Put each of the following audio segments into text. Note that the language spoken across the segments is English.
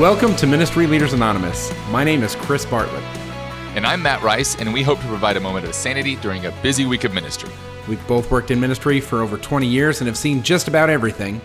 Welcome to Ministry Leaders Anonymous. My name is Chris Bartlett. And I'm Matt Rice, and we hope to provide a moment of sanity during a busy week of ministry. We've both worked in ministry for over 20 years and have seen just about everything.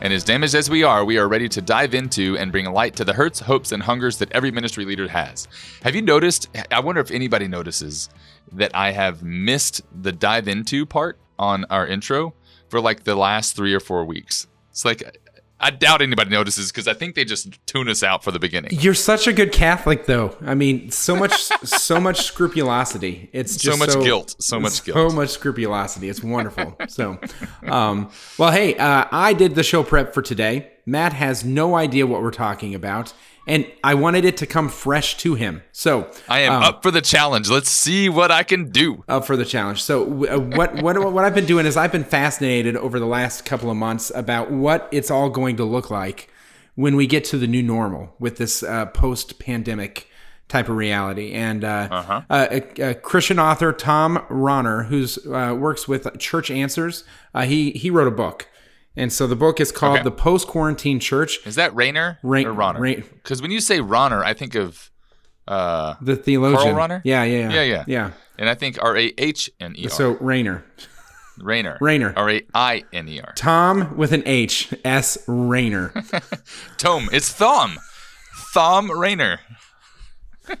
And as damaged as we are, we are ready to dive into and bring light to the hurts, hopes, and hungers that every ministry leader has. Have you noticed? I wonder if anybody notices that I have missed the dive into part on our intro for like the last three or four weeks. It's like I doubt anybody notices because I think they just tune us out for the beginning. You're such a good Catholic, though. I mean, so much, so much scrupulosity. It's just so much guilt. So much guilt. So much scrupulosity. It's wonderful. so, um, well, hey, uh, I did the show prep for today. Matt has no idea what we're talking about, and I wanted it to come fresh to him. So I am um, up for the challenge. Let's see what I can do. Up for the challenge. So uh, what what what I've been doing is I've been fascinated over the last couple of months about what it's all going to look like when we get to the new normal with this uh, post pandemic type of reality. And uh, uh-huh. uh, a, a, Christian author, Tom Rainer, who uh, works with Church Answers, uh, he he wrote a book and so the book is called okay. The Post Quarantine Church. Is that Rainer Ra- or Ronner? Because when you say Ronner, I think of uh, the theologian. Carl Rahner? Yeah, yeah, yeah, yeah, yeah. yeah. And I think R A H N E R. So Rainer. Rainer. Rainer. R A I N E R. Tom with an H. S. Rainer. Tom. It's Thom. Thom Rainer.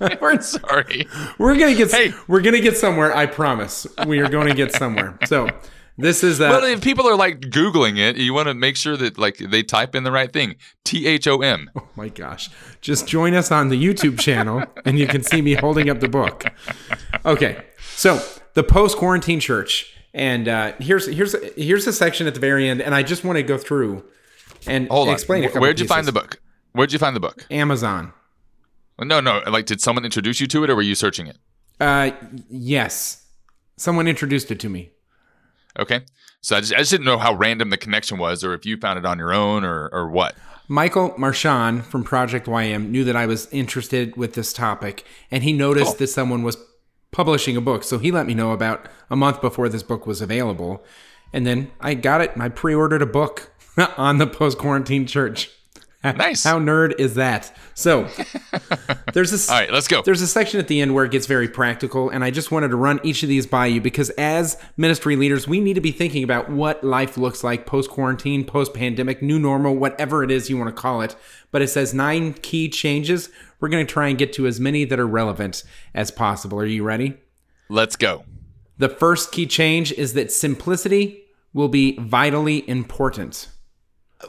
we're sorry. We're gonna get. Hey. we're gonna get somewhere. I promise. We are going to get somewhere. So this is that. well, if people are like googling it, you want to make sure that like they type in the right thing. T H O M. Oh my gosh! Just join us on the YouTube channel, and you can see me holding up the book. Okay, so the post quarantine church, and uh, here's here's here's a section at the very end, and I just want to go through and Hold explain. On. Where'd you find the book? Where'd you find the book? Amazon. No, no. Like, did someone introduce you to it, or were you searching it? Uh, yes. Someone introduced it to me. Okay. So I just, I just didn't know how random the connection was or if you found it on your own or, or what. Michael Marchand from Project YM knew that I was interested with this topic and he noticed cool. that someone was publishing a book. So he let me know about a month before this book was available. And then I got it. I pre ordered a book on the post quarantine church. Nice. How nerd is that? So there's this. All right, let's go. There's a section at the end where it gets very practical, and I just wanted to run each of these by you because as ministry leaders, we need to be thinking about what life looks like post quarantine, post pandemic, new normal, whatever it is you want to call it. But it says nine key changes. We're going to try and get to as many that are relevant as possible. Are you ready? Let's go. The first key change is that simplicity will be vitally important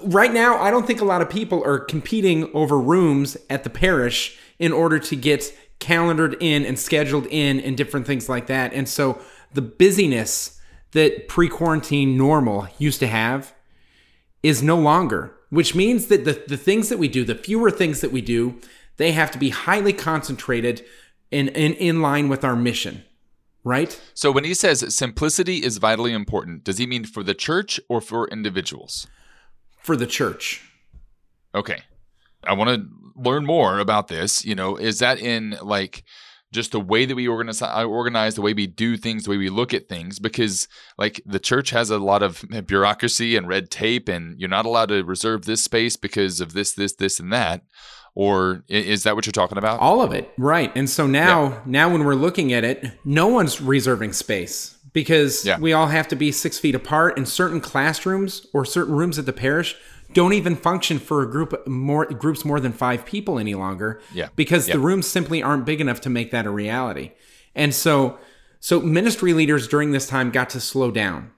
right now, I don't think a lot of people are competing over rooms at the parish in order to get calendared in and scheduled in and different things like that. And so the busyness that pre quarantine normal used to have is no longer, which means that the, the things that we do, the fewer things that we do, they have to be highly concentrated and in, in line with our mission. Right? So when he says simplicity is vitally important, does he mean for the church or for individuals? For the church. Okay. I want to learn more about this. You know, is that in like just the way that we organize, uh, organize, the way we do things, the way we look at things? Because like the church has a lot of bureaucracy and red tape, and you're not allowed to reserve this space because of this, this, this, and that. Or is that what you're talking about? All of it, right? And so now, yeah. now when we're looking at it, no one's reserving space because yeah. we all have to be six feet apart and certain classrooms or certain rooms at the parish don't even function for a group more groups more than five people any longer yeah. because yeah. the rooms simply aren't big enough to make that a reality and so so ministry leaders during this time got to slow down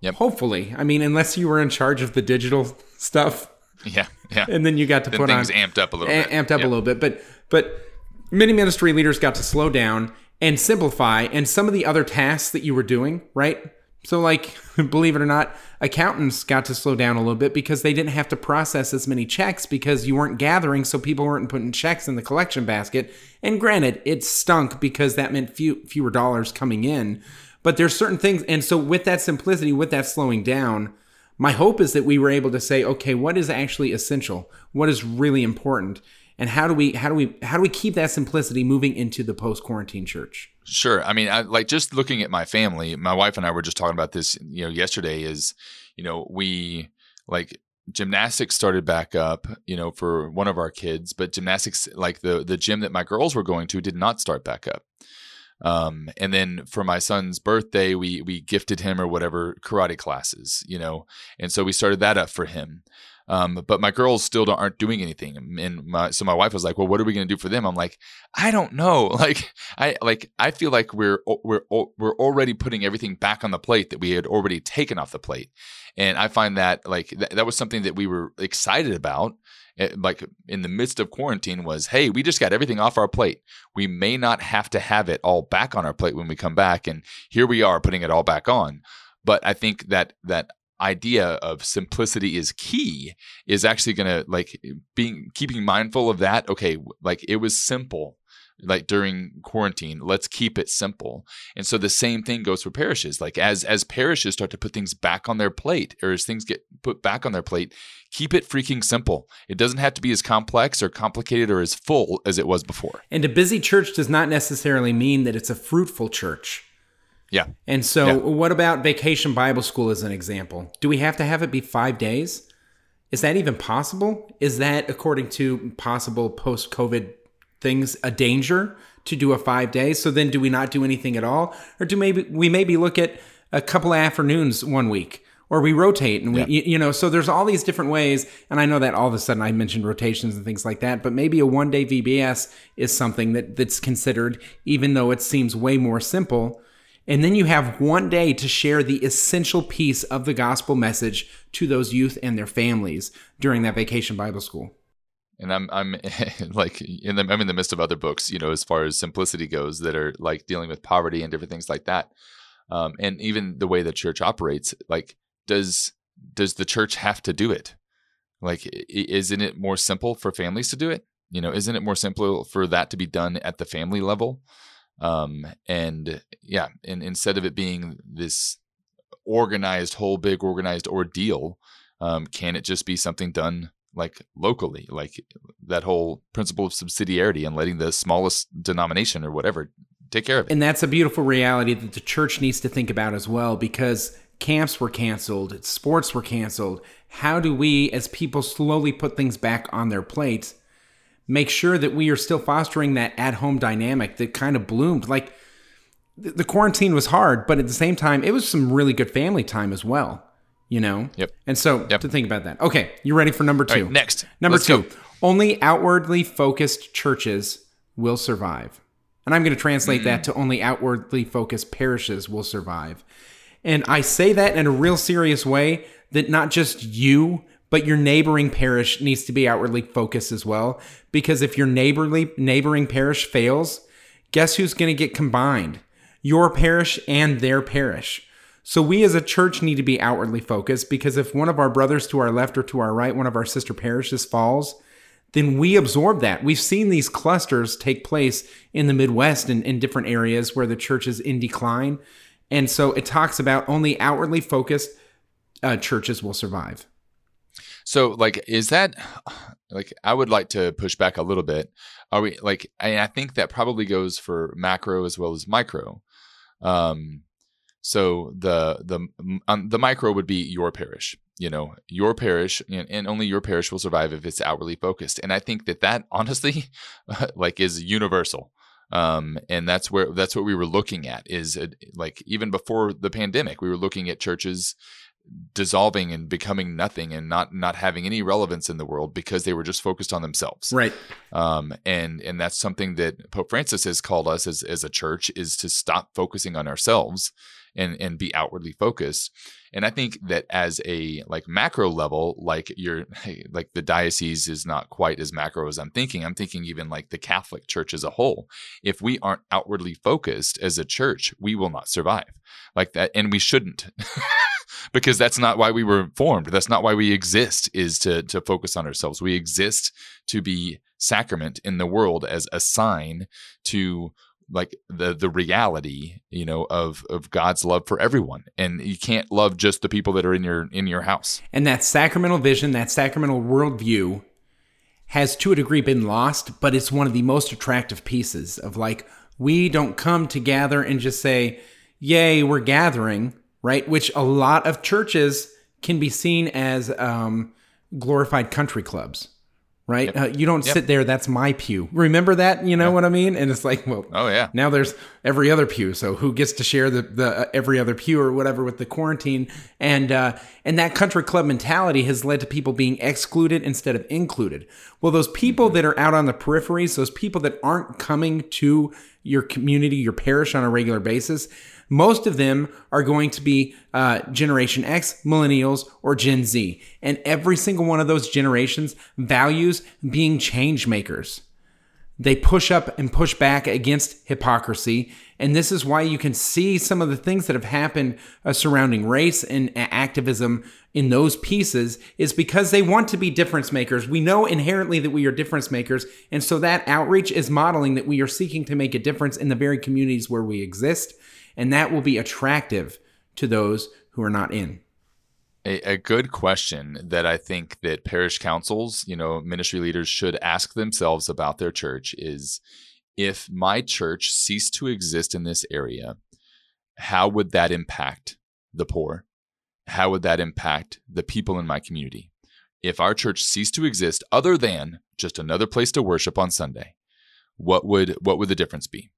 yep. hopefully i mean unless you were in charge of the digital stuff yeah yeah and then you got to then put things on amped up a little bit amped up yep. a little bit but but many ministry leaders got to slow down and simplify and some of the other tasks that you were doing, right? So, like, believe it or not, accountants got to slow down a little bit because they didn't have to process as many checks because you weren't gathering, so people weren't putting checks in the collection basket. And granted, it stunk because that meant few, fewer dollars coming in. But there's certain things, and so with that simplicity, with that slowing down, my hope is that we were able to say, okay, what is actually essential? What is really important? And how do we how do we how do we keep that simplicity moving into the post quarantine church sure i mean I, like just looking at my family my wife and i were just talking about this you know yesterday is you know we like gymnastics started back up, you know, for one of our kids, but gymnastics, like the the gym that my girls were going to, did not start back up. Um, and then for my son's birthday, we we gifted him or whatever karate classes, you know, and so we started that up for him. Um, but my girls still aren't doing anything, and my, so my wife was like, "Well, what are we going to do for them?" I'm like, "I don't know." Like, I like I feel like we're we're we're already putting everything back on the plate that we had already taken off the plate, and I find that like th- that was something that we were excited about. It, eh, like in the midst of quarantine was hey we just got everything off our plate we may not have to have it all back on our plate when we come back and here we are putting it all back on but i think that that idea of simplicity is key is actually going to like being keeping mindful of that. Okay like it was simple like during quarantine let's keep it simple. And so the same thing goes for parishes. Like as as parishes start to put things back on their plate or as things get put back on their plate keep it freaking simple. It doesn't have to be as complex or complicated or as full as it was before. And a busy church does not necessarily mean that it's a fruitful church yeah and so yeah. what about vacation bible school as an example do we have to have it be five days is that even possible is that according to possible post-covid things a danger to do a five days. So then do we not do anything at all? Or do maybe we maybe look at a couple of afternoons one week? Or we rotate and we, yeah. you know, so there's all these different ways. And I know that all of a sudden I mentioned rotations and things like that, but maybe a one day VBS is something that that's considered, even though it seems way more simple. And then you have one day to share the essential piece of the gospel message to those youth and their families during that vacation Bible school and I'm I'm like in the I'm in the midst of other books, you know, as far as simplicity goes, that are like dealing with poverty and different things like that, um, and even the way the church operates. Like, does does the church have to do it? Like, isn't it more simple for families to do it? You know, isn't it more simple for that to be done at the family level? Um, and yeah, and instead of it being this organized, whole big organized ordeal, um, can it just be something done like locally, like that whole principle of subsidiarity and letting the smallest denomination or whatever take care of it. And that's a beautiful reality that the church needs to think about as well because camps were canceled, sports were canceled. How do we, as people slowly put things back on their plates, make sure that we are still fostering that at home dynamic that kind of bloomed? Like the quarantine was hard, but at the same time, it was some really good family time as well you know? Yep. And so yep. to think about that. Okay, you ready for number two? Right, next. Number Let's two. Go. Only outwardly focused churches will survive. And I'm going to translate mm-hmm. that to only outwardly focused parishes will survive. And I say that in a real serious way that not just you, but your neighboring parish needs to be outwardly focused as well. Because if your neighborly neighboring parish fails, guess who's going to get combined? Your parish and their parish. So we as a church need to be outwardly focused because if one of our brothers to our left or to our right, one of our sister parishes falls, then we absorb that. We've seen these clusters take place in the Midwest and in different areas where the church is in decline. And so it talks about only outwardly focused uh, churches will survive. So, like, is that like I would like to push back a little bit? Are we like? I, I think that probably goes for macro as well as micro. Um, so the the um, the micro would be your parish. You know, your parish, and, and only your parish will survive if it's outwardly focused. And I think that that honestly, like, is universal. Um, and that's where that's what we were looking at. Is uh, like even before the pandemic, we were looking at churches dissolving and becoming nothing and not not having any relevance in the world because they were just focused on themselves. Right. Um and and that's something that pope francis has called us as as a church is to stop focusing on ourselves and and be outwardly focused. And i think that as a like macro level like your like the diocese is not quite as macro as i'm thinking. I'm thinking even like the catholic church as a whole. If we aren't outwardly focused as a church we will not survive. Like that and we shouldn't because that's not why we were formed. That's not why we exist is to to focus on ourselves. We exist to be sacrament in the world as a sign to like the the reality you know of of God's love for everyone. And you can't love just the people that are in your in your house. And that sacramental vision that sacramental worldview has to a degree been lost but it's one of the most attractive pieces of like we don't come to gather and just say yay we're gathering right which a lot of churches can be seen as um glorified country clubs right? Uh, you don't yep. sit there. That's my pew. Remember that? You know what I mean? And it's like, well, oh yeah. Now there's every other pew. So who gets to share the the uh, every other pew or whatever with the quarantine? And uh, and that country club mentality has led to people being excluded instead of included. Well, those people that are out on the peripheries, those people that aren't coming to your community, your parish on a regular basis, most of them are going to be uh, Generation X, Millennials, or Gen Z. And every single one of those generations values being change makers. They push up and push back against hypocrisy. And this is why you can see some of the things that have happened uh, surrounding race and activism in those pieces is because they want to be difference makers. We know inherently that we are difference makers. And so that outreach is modeling that we are seeking to make a difference in the very communities where we exist and that will be attractive to those who are not in. A, a, good question that I think that parish councils, you know, ministry leaders should ask themselves about their church is if my church ceased to exist in this area, how would that impact the poor? How would that impact the people in my community? If our church ceased to exist other than just another place to worship on Sunday, what would what would the difference be?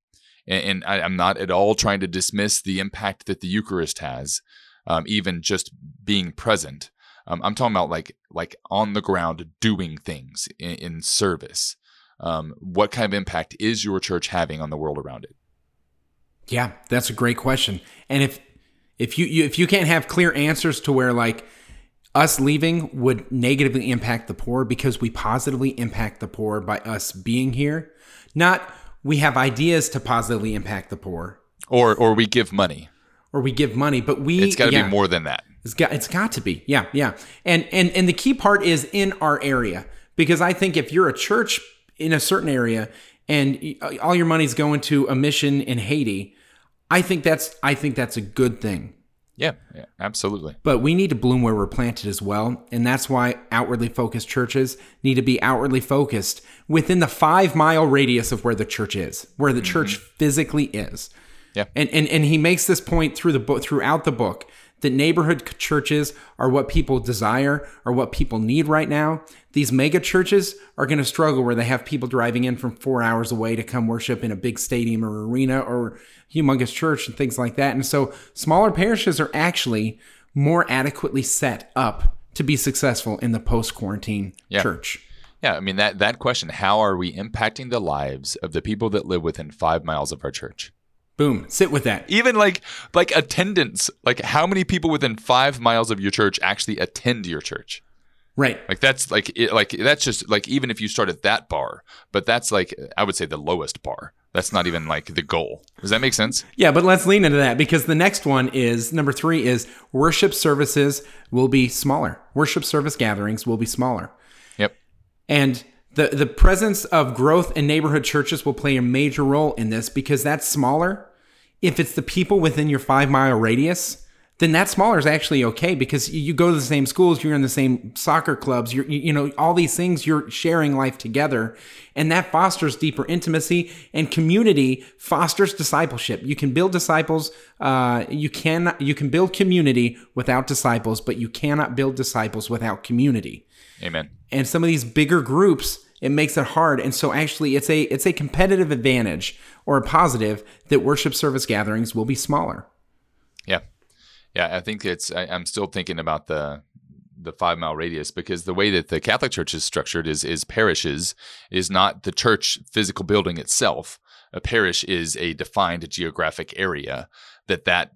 And, and I, am not at all trying to dismiss the impact that the Eucharist has, um, even just being present. Um, I'm talking about like like on the ground doing things in, in service. Um, what kind of impact is your church having on the world around it? Yeah, that's a great question. And if if you, you if you can't have clear answers to where like us leaving would negatively impact the poor because we positively impact the poor by us being here, not we have ideas to positively impact the poor, or or we give money, or we give money, but we it's got to yeah, be more than that. It's got it's got to be, yeah, yeah, and and and the key part is in our area. Because I think if you're a church in a certain area and all your money's going to a mission in Haiti, I think that's I think that's a good thing. Yeah, yeah, absolutely. But we need to bloom where we're planted as well. And that's why outwardly focused churches need to be outwardly focused within the five mile radius of where the church is, where the mm-hmm. church physically is. Yeah. And, and and he makes this point through the book throughout the book that neighborhood churches are what people desire or what people need right now. These mega churches are going to struggle where they have people driving in from four hours away to come worship in a big stadium or arena or humongous church and things like that. And so smaller parishes are actually more adequately set up to be successful in the post quarantine yeah. church. Yeah, I mean that that question, how are we impacting the lives of the people that live within 5 miles of our church? Boom, sit with that. Even like like attendance, like how many people within 5 miles of your church actually attend your church? Right. Like that's like it, like that's just like even if you start at that bar, but that's like I would say the lowest bar. That's not even like the goal. Does that make sense? Yeah, but let's lean into that because the next one is number 3 is worship services will be smaller. Worship service gatherings will be smaller. Yep. And the the presence of growth in neighborhood churches will play a major role in this because that's smaller. If it's the people within your 5 mile radius, then that smaller is actually okay because you go to the same schools, you're in the same soccer clubs, you're, you know, all these things, you're sharing life together. And that fosters deeper intimacy and community fosters discipleship. You can build disciples, uh, you can, you can build community without disciples, but you cannot build disciples without community. Amen. And some of these bigger groups, it makes it hard. And so actually it's a, it's a competitive advantage or a positive that worship service gatherings will be smaller. Yeah. Yeah, I think it's. I, am still thinking about the the five mile radius because the way that the Catholic Church is structured is is parishes is not the church physical building itself. A parish is a defined geographic area that that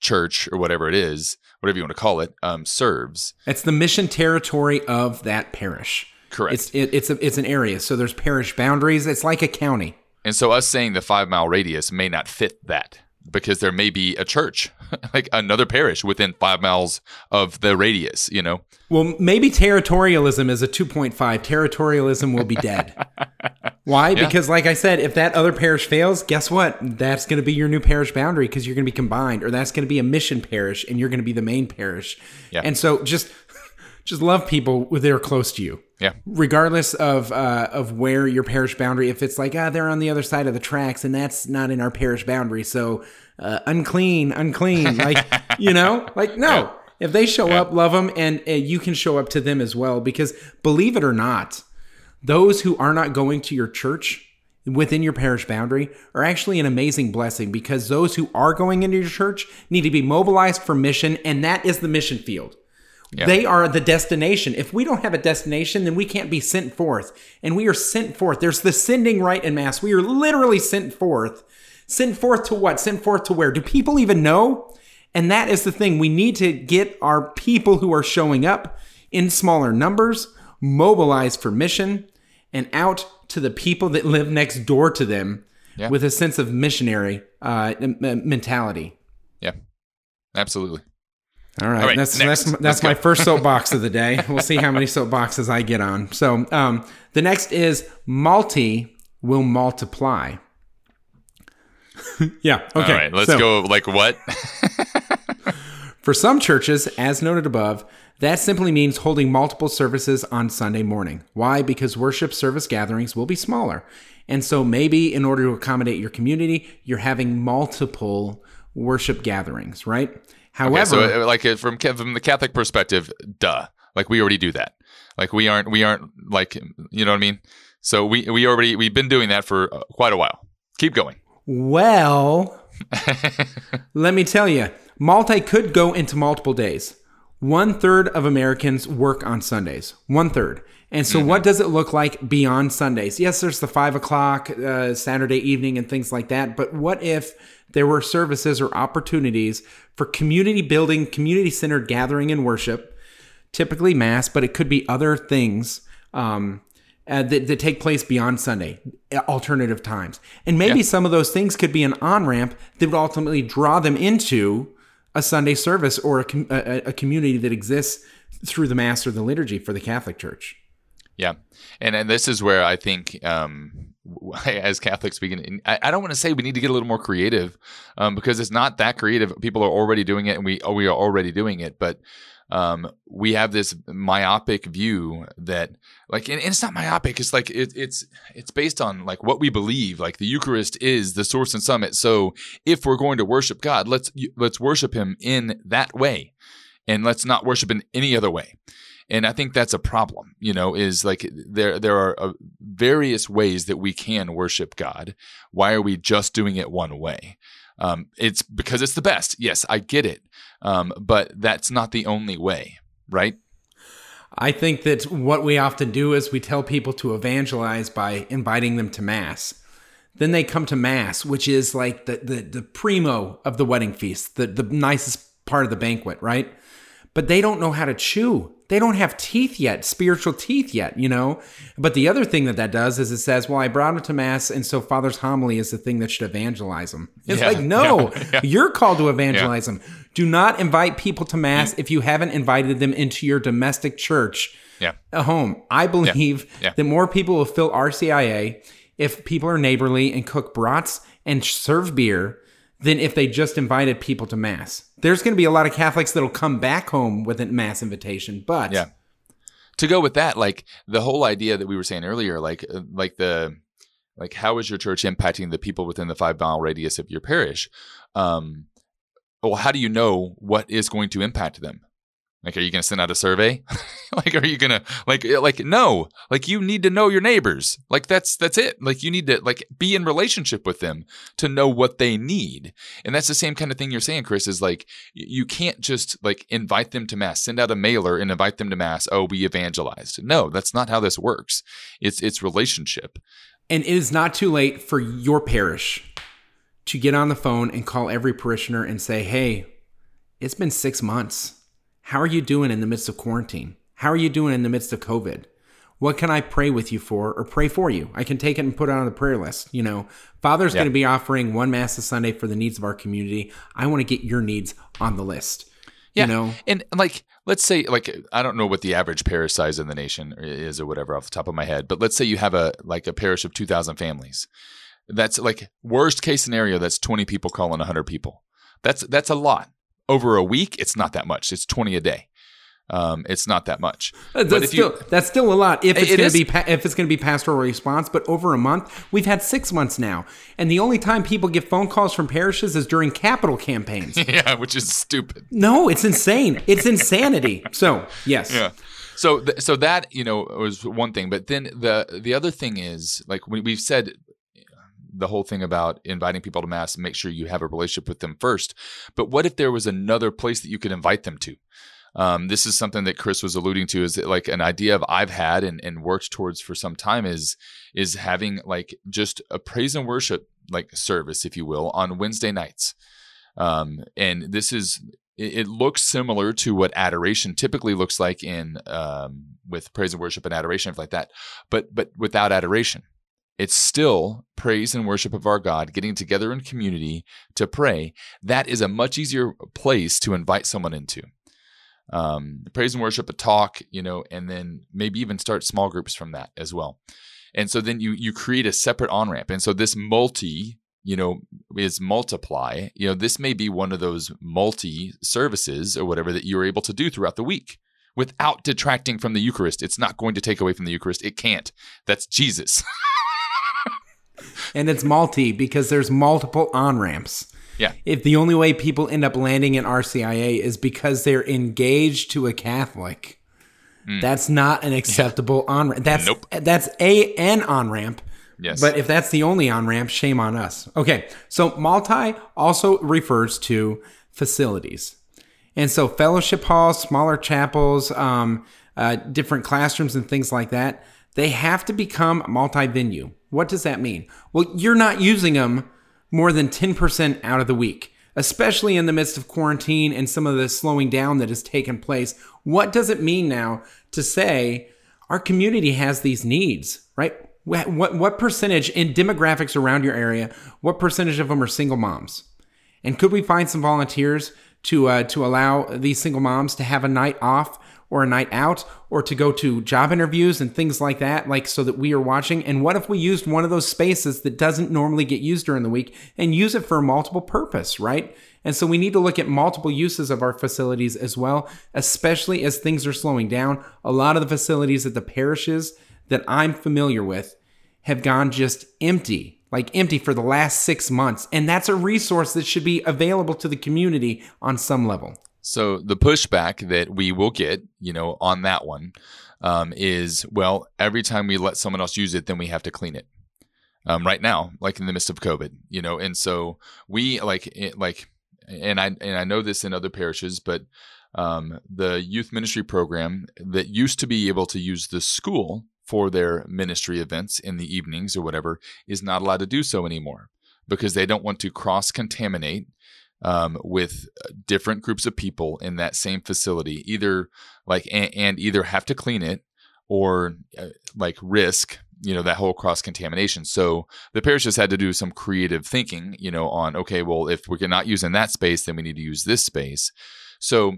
church or whatever it is, whatever you want to call it, um, serves. It's the mission territory of that parish. Correct. It's it, it's a, it's an area. So there's parish boundaries. It's like a county. And so us saying the five mile radius may not fit that because there may be a church, like another parish within five miles of the radius, you know? Well, maybe territorialism is a 2.5. Territorialism will be dead. Why? Yeah. Because, like I said, if that other parish fails, guess what? That's going to be your new parish boundary because you're going to be combined, or that's going to be a mission parish and you're going to be the main parish. Yeah. And so just just love people that are close to you. Yeah. Regardless of uh, of where your parish boundary, if it's like ah they're on the other side of the tracks and that's not in our parish boundary, so uh, unclean, unclean, like you know, like no, If they show Yeah. up, love them, and uh, you can show up to them as well. Because believe it or not, those who are not going to your church within your parish boundary are actually an amazing blessing because those who are going into your church need to be mobilized for mission, and that is the mission field. They are the destination. If we don't have a destination, then we can't be sent forth. And we are sent forth. There's the sending right in Mass. We are literally sent forth. Sent forth to what? Sent forth to where? Do people even know? And that is the thing. We need to get our people who are showing up in smaller numbers, mobilized for mission, and out to the people that live next door to them Yeah. with a sense of missionary uh, mentality. Yeah, absolutely. All right, All right, that's next. that's that's my first soapbox of the day. We'll see how many soapboxes I get on. So, um, the next is multi will multiply. yeah. Okay. All right, let's so- go. Like what? For some churches, as noted above, that simply means holding multiple services on Sunday morning. Why? Because worship service gatherings will be smaller. And so maybe in order to accommodate your community, you're having multiple worship gatherings, right? However, Yeah, so, uh, like uh, from from the Catholic perspective, duh. Like we already do that. Like we aren't we aren't like you know what I mean. So we we already we've been doing that for uh, quite a while. Keep going. Well, let me tell you, multi could go into multiple days. One third of Americans work on Sundays. One third. And so, what does it look like beyond Sundays? Yes, there's the five o'clock uh, Saturday evening and things like that. But what if there were services or opportunities for community building, community centered gathering and worship? typically mass, but it could be other things um, uh, that, that take place beyond Sunday, uh, alternative times. And maybe some of those things could be an on ramp that would ultimately draw them into a Sunday service or a, com- a, a community that exists through the Mass or the liturgy for the Catholic Church. Yeah, and and this is where I think, um, as Catholics, we can. I, don't want to say we need to get a little more creative, um, because it's not that creative. People are already doing it, and we we are already doing it. But um, we have this myopic view that, like, and, and it's not myopic. It's like it, it's it's based on like what we believe. Like the Eucharist is the source and summit. So if we're going to worship God, let's let's worship Him in that way, and let's not worship in any other way and I think that's a problem. You know, is like there there are uh, various ways that we can worship God. Why are we just doing it one way? Um, it's because it's the best. Yes, I get it, um, but that's not the only way, right? I think that what we often do is we tell people to evangelize by inviting them to Mass. Then they come to Mass, which is like the, the, the primo of the wedding feast, the, the nicest part of the banquet, right? But they don't know how to chew. They don't have teeth yet, spiritual teeth yet, you know? But the other thing that that does is it says, well, I brought them to Mass, and so Father's homily is the thing that should evangelize them. It's Yeah, like, no, yeah, yeah. you're called to evangelize them. Do not invite people to Mass mm. if you haven't invited them into your domestic church Yeah, a home. I believe that more people will fill RCIA if people are neighborly and cook brats and serve beer than if they just invited people to mass. There's going to be a lot of Catholics that'll come back home with a mass invitation, but Yeah. to go with that, like the whole idea that we were saying earlier, like uh, like the like how is your church impacting the people within the five mile radius of your parish? Um, well, how do you know what is going to impact them? Like, are you going to send out a survey? like, are you going to like eh, like no? Like, you need to know your neighbors. Like, that's that's it. Like, you need to like be in relationship with them to know what they need. And that's the same kind of thing you're saying, Chris. Is like you can't just like invite them to mass, send out a mailer and invite them to mass. Oh, we evangelized. No, that's not how this works. It's it's relationship. and it is not too late for your parish to get on the phone and call every parishioner and say, "Hey, it's been 6 months. How are you doing in the midst of quarantine? How are you doing in the midst of COVID? What can I pray with you for or pray for you? I can take it and put it on the prayer list. You know, Father's Yeah. going to be offering one Mass a Sunday for the needs of our community. I want to get your needs on the list. Yeah. You know, And like, let's say, like, I don't know what the average parish size in the nation is or whatever off the top of my head, but let's say you have a like a parish of two thousand families. That's like worst case scenario. That's twenty people calling hundred people. That's that's a lot over a week. It's not that much. It's twenty a day. um, it's not that much. That's But if you- still that's still a lot if it's It going to be pa- if it's going to be pastoral response. But over a month, we've had six months now, and the only time people get phone calls from parishes is during capital campaigns. yeah, which is stupid. no, it's insane. It's insanity. So yes, Yeah. So, th- so that you know was one thing, but then the the other thing is like we, we've said the whole thing about inviting people to mass. Make sure you have a relationship with them first. But what if there was another place that you could invite them to? Um, this is something that Chris was alluding to. Is like an idea of I've had and, and worked towards for some time is is having like just a praise and worship like service, if you will, on Wednesday nights. Um, and this is it, it looks similar to what adoration typically looks like in um, with praise and worship and adoration like that, but but without adoration. It's still praise and worship of our God, getting together in community to pray. That is a much easier place to invite someone into. Um, praise and worship, a talk, you know, and then maybe even start small groups from that as well. And so then you you create a separate on ramp. And so this multi, you know, is multiply. You know, this may be one of those multi services or whatever that you're able to do throughout the week without detracting from the Eucharist. It's not going to take away from the Eucharist. It can't. That's Jesus. and it's multi because there's multiple on ramps. yeah. If the only way people end up landing in RCIA is because they're engaged to a Catholic, that's not an acceptable on ramp. That's Nope. that's a an on ramp. Yes. But if that's the only on ramp, shame on us. Okay, so multi also refers to facilities. And so fellowship halls, smaller chapels, um, uh, different classrooms, and things like that, they have to become multi venue. What does that mean? Well, you're not using them more than 10% out of the week, especially in the midst of quarantine and some of the slowing down that has taken place. What does it mean now to say our community has these needs, right? What, what, percentage in demographics around your area, what percentage of them are single moms? And could we find some volunteers to uh, to allow these single moms to have a night off or a night out or to go to job interviews and things like that, like so that we are watching? And what if we used one of those spaces that doesn't normally get used during the week and use it for a multiple purpose, right? And so we need to look at multiple uses of our facilities as well, especially as things are slowing down. A lot of the facilities at the parishes that I'm familiar with have gone just empty, like empty for the last six months. And that's a resource that should be available to the community on some level. So the pushback that we will get, you know, on that one um, is, well, every time we let someone else use it, then we have to clean it. Um, right now, like in the midst of COVID, you know, and so we like it, like, and I and I know this in other parishes, but um, the youth ministry program that used to be able to use the school for their ministry events in the evenings or whatever is not allowed to do so anymore because they don't want to cross contaminate um, with different groups of people in that same facility, either like and, and either have to clean it or uh, like risk you know that whole cross contamination. So the parish has had to do some creative thinking, you know, on okay, well, if we're not using that space, then we need to use this space. So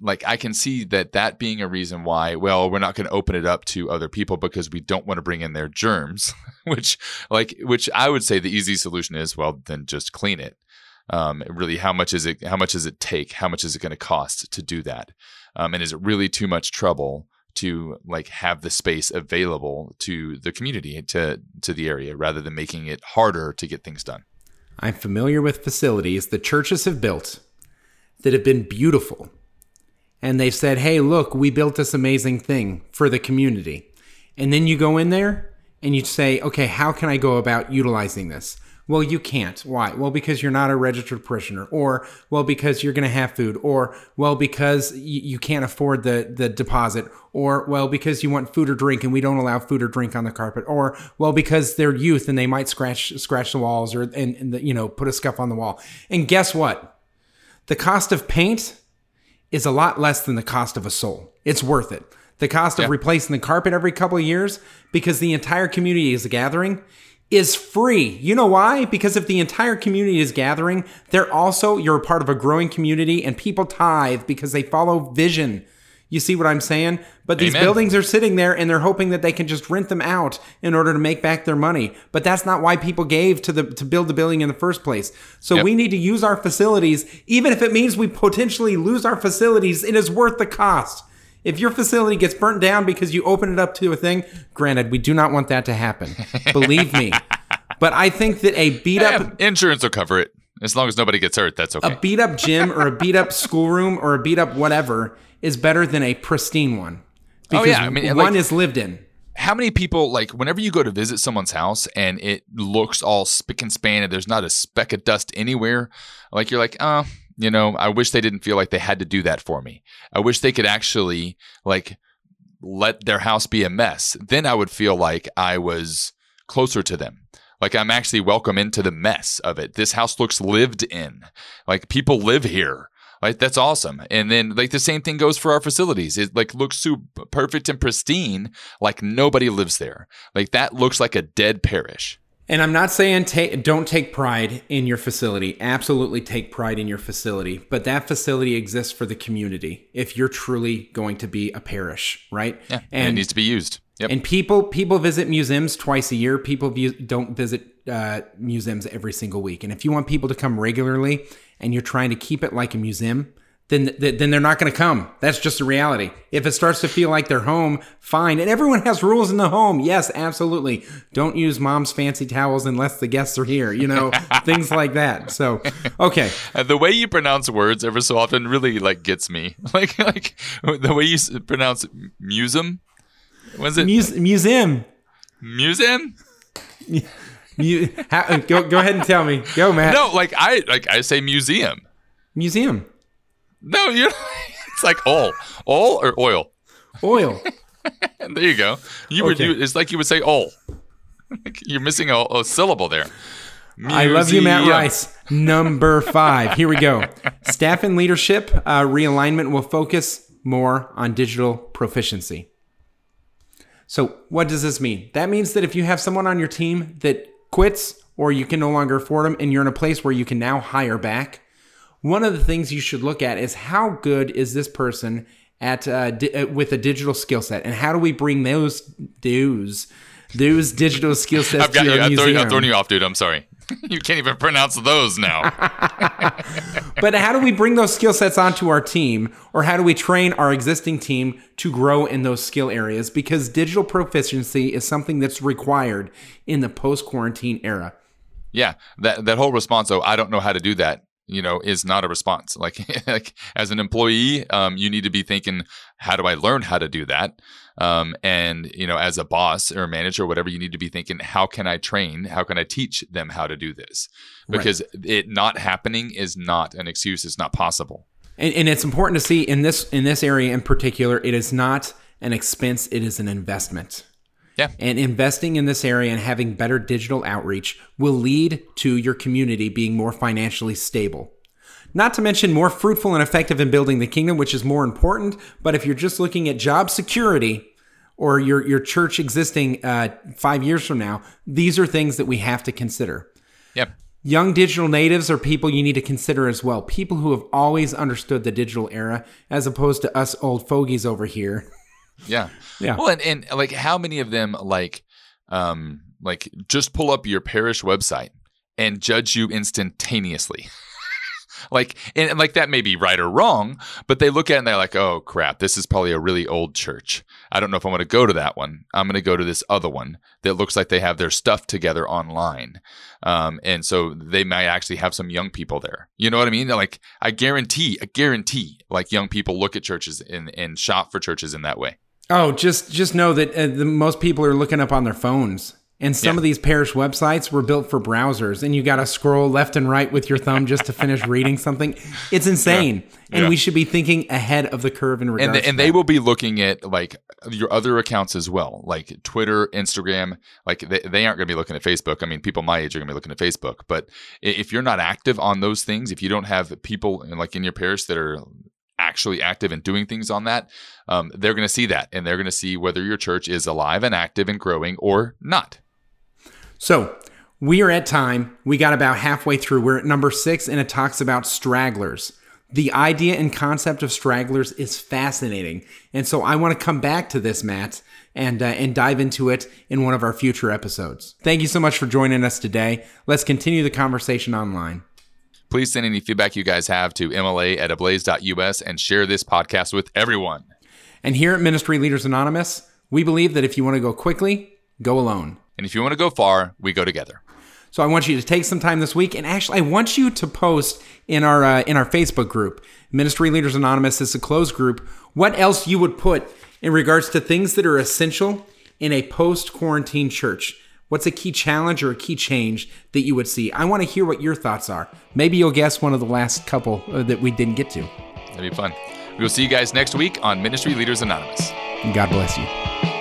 like I can see that that being a reason why well we're not going to open it up to other people because we don't want to bring in their germs which like which I would say the easy solution is well then just clean it. Um, really how much is it how much does it take? How much is it going to cost to do that? Um, and is it really too much trouble to like have the space available to the community to to the area rather than making it harder to get things done? I'm familiar with facilities the churches have built that have been beautiful. And they've said, hey, look, we built this amazing thing for the community. And then you go in there and you say, okay, how can I go about utilizing this? Well, you can't. Why? Well, because you're not a registered parishioner, or well, because you're going to have food, or well, because you, you can't afford the the deposit, or well, because you want food or drink and we don't allow food or drink on the carpet, or well, because they're youth and they might scratch scratch the walls or and, and the, you know put a scuff on the wall. And guess what? The cost of paint is a lot less than the cost of a soul. It's worth it. The cost of Yeah. replacing the carpet every couple of years because the entire community is gathering is free. You know why? Because if the entire community is gathering, they're also you're a part of a growing community and people tithe because they follow vision. You see what I'm saying? But these Amen. buildings are sitting there and they're hoping that they can just rent them out in order to make back their money. But that's not why people gave to the to build the building in the first place. So Yep. we need to use our facilities, even if it means we potentially lose our facilities. It is worth the cost. If your facility gets burnt down because you open it up to a thing, granted, we do not want that to happen. Believe me. But I think that a beat up Yeah, insurance will cover it as long as nobody gets hurt. That's okay. a beat up gym or a beat up schoolroom or a beat up whatever is better than a pristine one. Because Oh, yeah, I mean, one like- is lived in. how many people like whenever you go to visit someone's house and it looks all spick and span and there's not a speck of dust anywhere like you're like uh you know i wish they didn't feel like they had to do that for me i wish they could actually like let their house be a mess then i would feel like i was closer to them like i'm actually welcome into the mess of it. This house looks lived in. Like people live here. Like that's awesome. And then like the same thing goes for our facilities. It like looks so perfect and pristine like nobody lives there. Like that looks like a dead parish. And I'm not saying ta- don't take pride in your facility. Absolutely take pride in your facility. But that facility exists for the community if you're truly going to be a parish, right? yeah and, it needs to be used yep And people people visit museums twice a year. People view, don't visit uh, museums every single week. And if you want people to come regularly, and you're trying to keep it like a museum, then th- then they're not going to come. That's just a reality. If it starts to feel like their home, fine. And everyone has rules in the home. Yes, absolutely. Don't use mom's fancy towels unless the guests are here. You know, things like that. So, okay. Uh, the way you pronounce words ever so often really like gets me like like the way you s- pronounce museum was it Muse- museum. museum Mu- how, go go ahead and tell me. Go, Matt. no like i like i say museum Museum. no you it's like oil oil or oil Oil. There you go. You. Okay. You, it's like you would say "oh." You're missing a, a syllable there. I love you, Matt Rice. Number five. Here we go. Staff and leadership uh, realignment will focus more on digital proficiency. So, what does this mean? That means that if you have someone on your team that quits or you can no longer afford them and you're in a place where you can now hire back, one of the things you should look at is how good is this person at uh, di- uh, with a digital skill set, and how do we bring those those those digital skill sets I've got to you. your I'm throwing? I'm throwing you off, dude. I'm sorry. you can't even pronounce those now. But how do we bring those skill sets onto our team, or how do we train our existing team to grow in those skill areas? Because digital proficiency is something that's required in the post quarantine era. yeah, that that whole response. Oh, I don't know how to do that. You know, is not a response. Like, like as an employee, um, you need to be thinking, how do I learn how to do that? Um, and you know, as a boss or a manager or whatever, you need to be thinking, how can I train? How can I teach them how to do this? Because it not happening is not an excuse. It's not possible. And, and it's important to see in this in this area in particular, it is not an expense; it is an investment. Yeah. And investing in this area and having better digital outreach will lead to your community being more financially stable. Not to mention more fruitful and effective in building the kingdom, which is more important. But if you're just looking at job security or your, your church existing uh, five years from now, these are things that we have to consider. Yep. Young digital natives are people you need to consider as well. People who have always understood the digital era, as opposed to us old fogies over here. Yeah. Yeah. Well, and, and like how many of them like um like just pull up your parish website and judge you instantaneously. like and, like that may be right or wrong, but they look at it and they're like, "Oh crap, this is probably a really old church. I don't know if I want to go to that one. I'm going to go to this other one that looks like they have their stuff together online." Um, and so they might actually have some young people there. You know what I mean? They're like, I guarantee, I guarantee, like young people look at churches and, and shop for churches in that way. Oh, just just know that uh, the, most people are looking up on their phones, and some Yeah. of these parish websites were built for browsers, and you got to scroll left and right with your thumb just to finish reading something. It's insane, and Yeah. we should be thinking ahead of the curve in regards. and, the, and they will be looking at like your other accounts as well like twitter instagram like they, they aren't going to be looking at facebook i mean people my age are going to be looking at facebook but if you're not active on those things if you don't have people in- like in your parish that are actually active and doing things on that um, they're going to see that and they're going to see whether your church is alive and active and growing or not So we are at time. We got about halfway through. We're at number six, and it talks about stragglers. The idea and concept of stragglers is fascinating. And so I want to come back to this, Matt, and, uh, and dive into it in one of our future episodes. Thank you so much for joining us today. Let's continue the conversation online. Please send any feedback you guys have to mla at ablaze.us and share this podcast with everyone. And here at Ministry Leaders Anonymous, we believe that if you want to go quickly, go alone. And if you want to go far, we go together. So I want you to take some time this week, and actually, I want you to post in our uh, in our Facebook group, Ministry Leaders Anonymous is a closed group. What else you would put in regards to things that are essential in a post quarantine church? What's a key challenge or a key change that you would see? I want to hear what your thoughts are. Maybe you'll guess one of the last couple uh, that we didn't get to. That'd be fun. We will see you guys next week on Ministry Leaders Anonymous. And God bless you.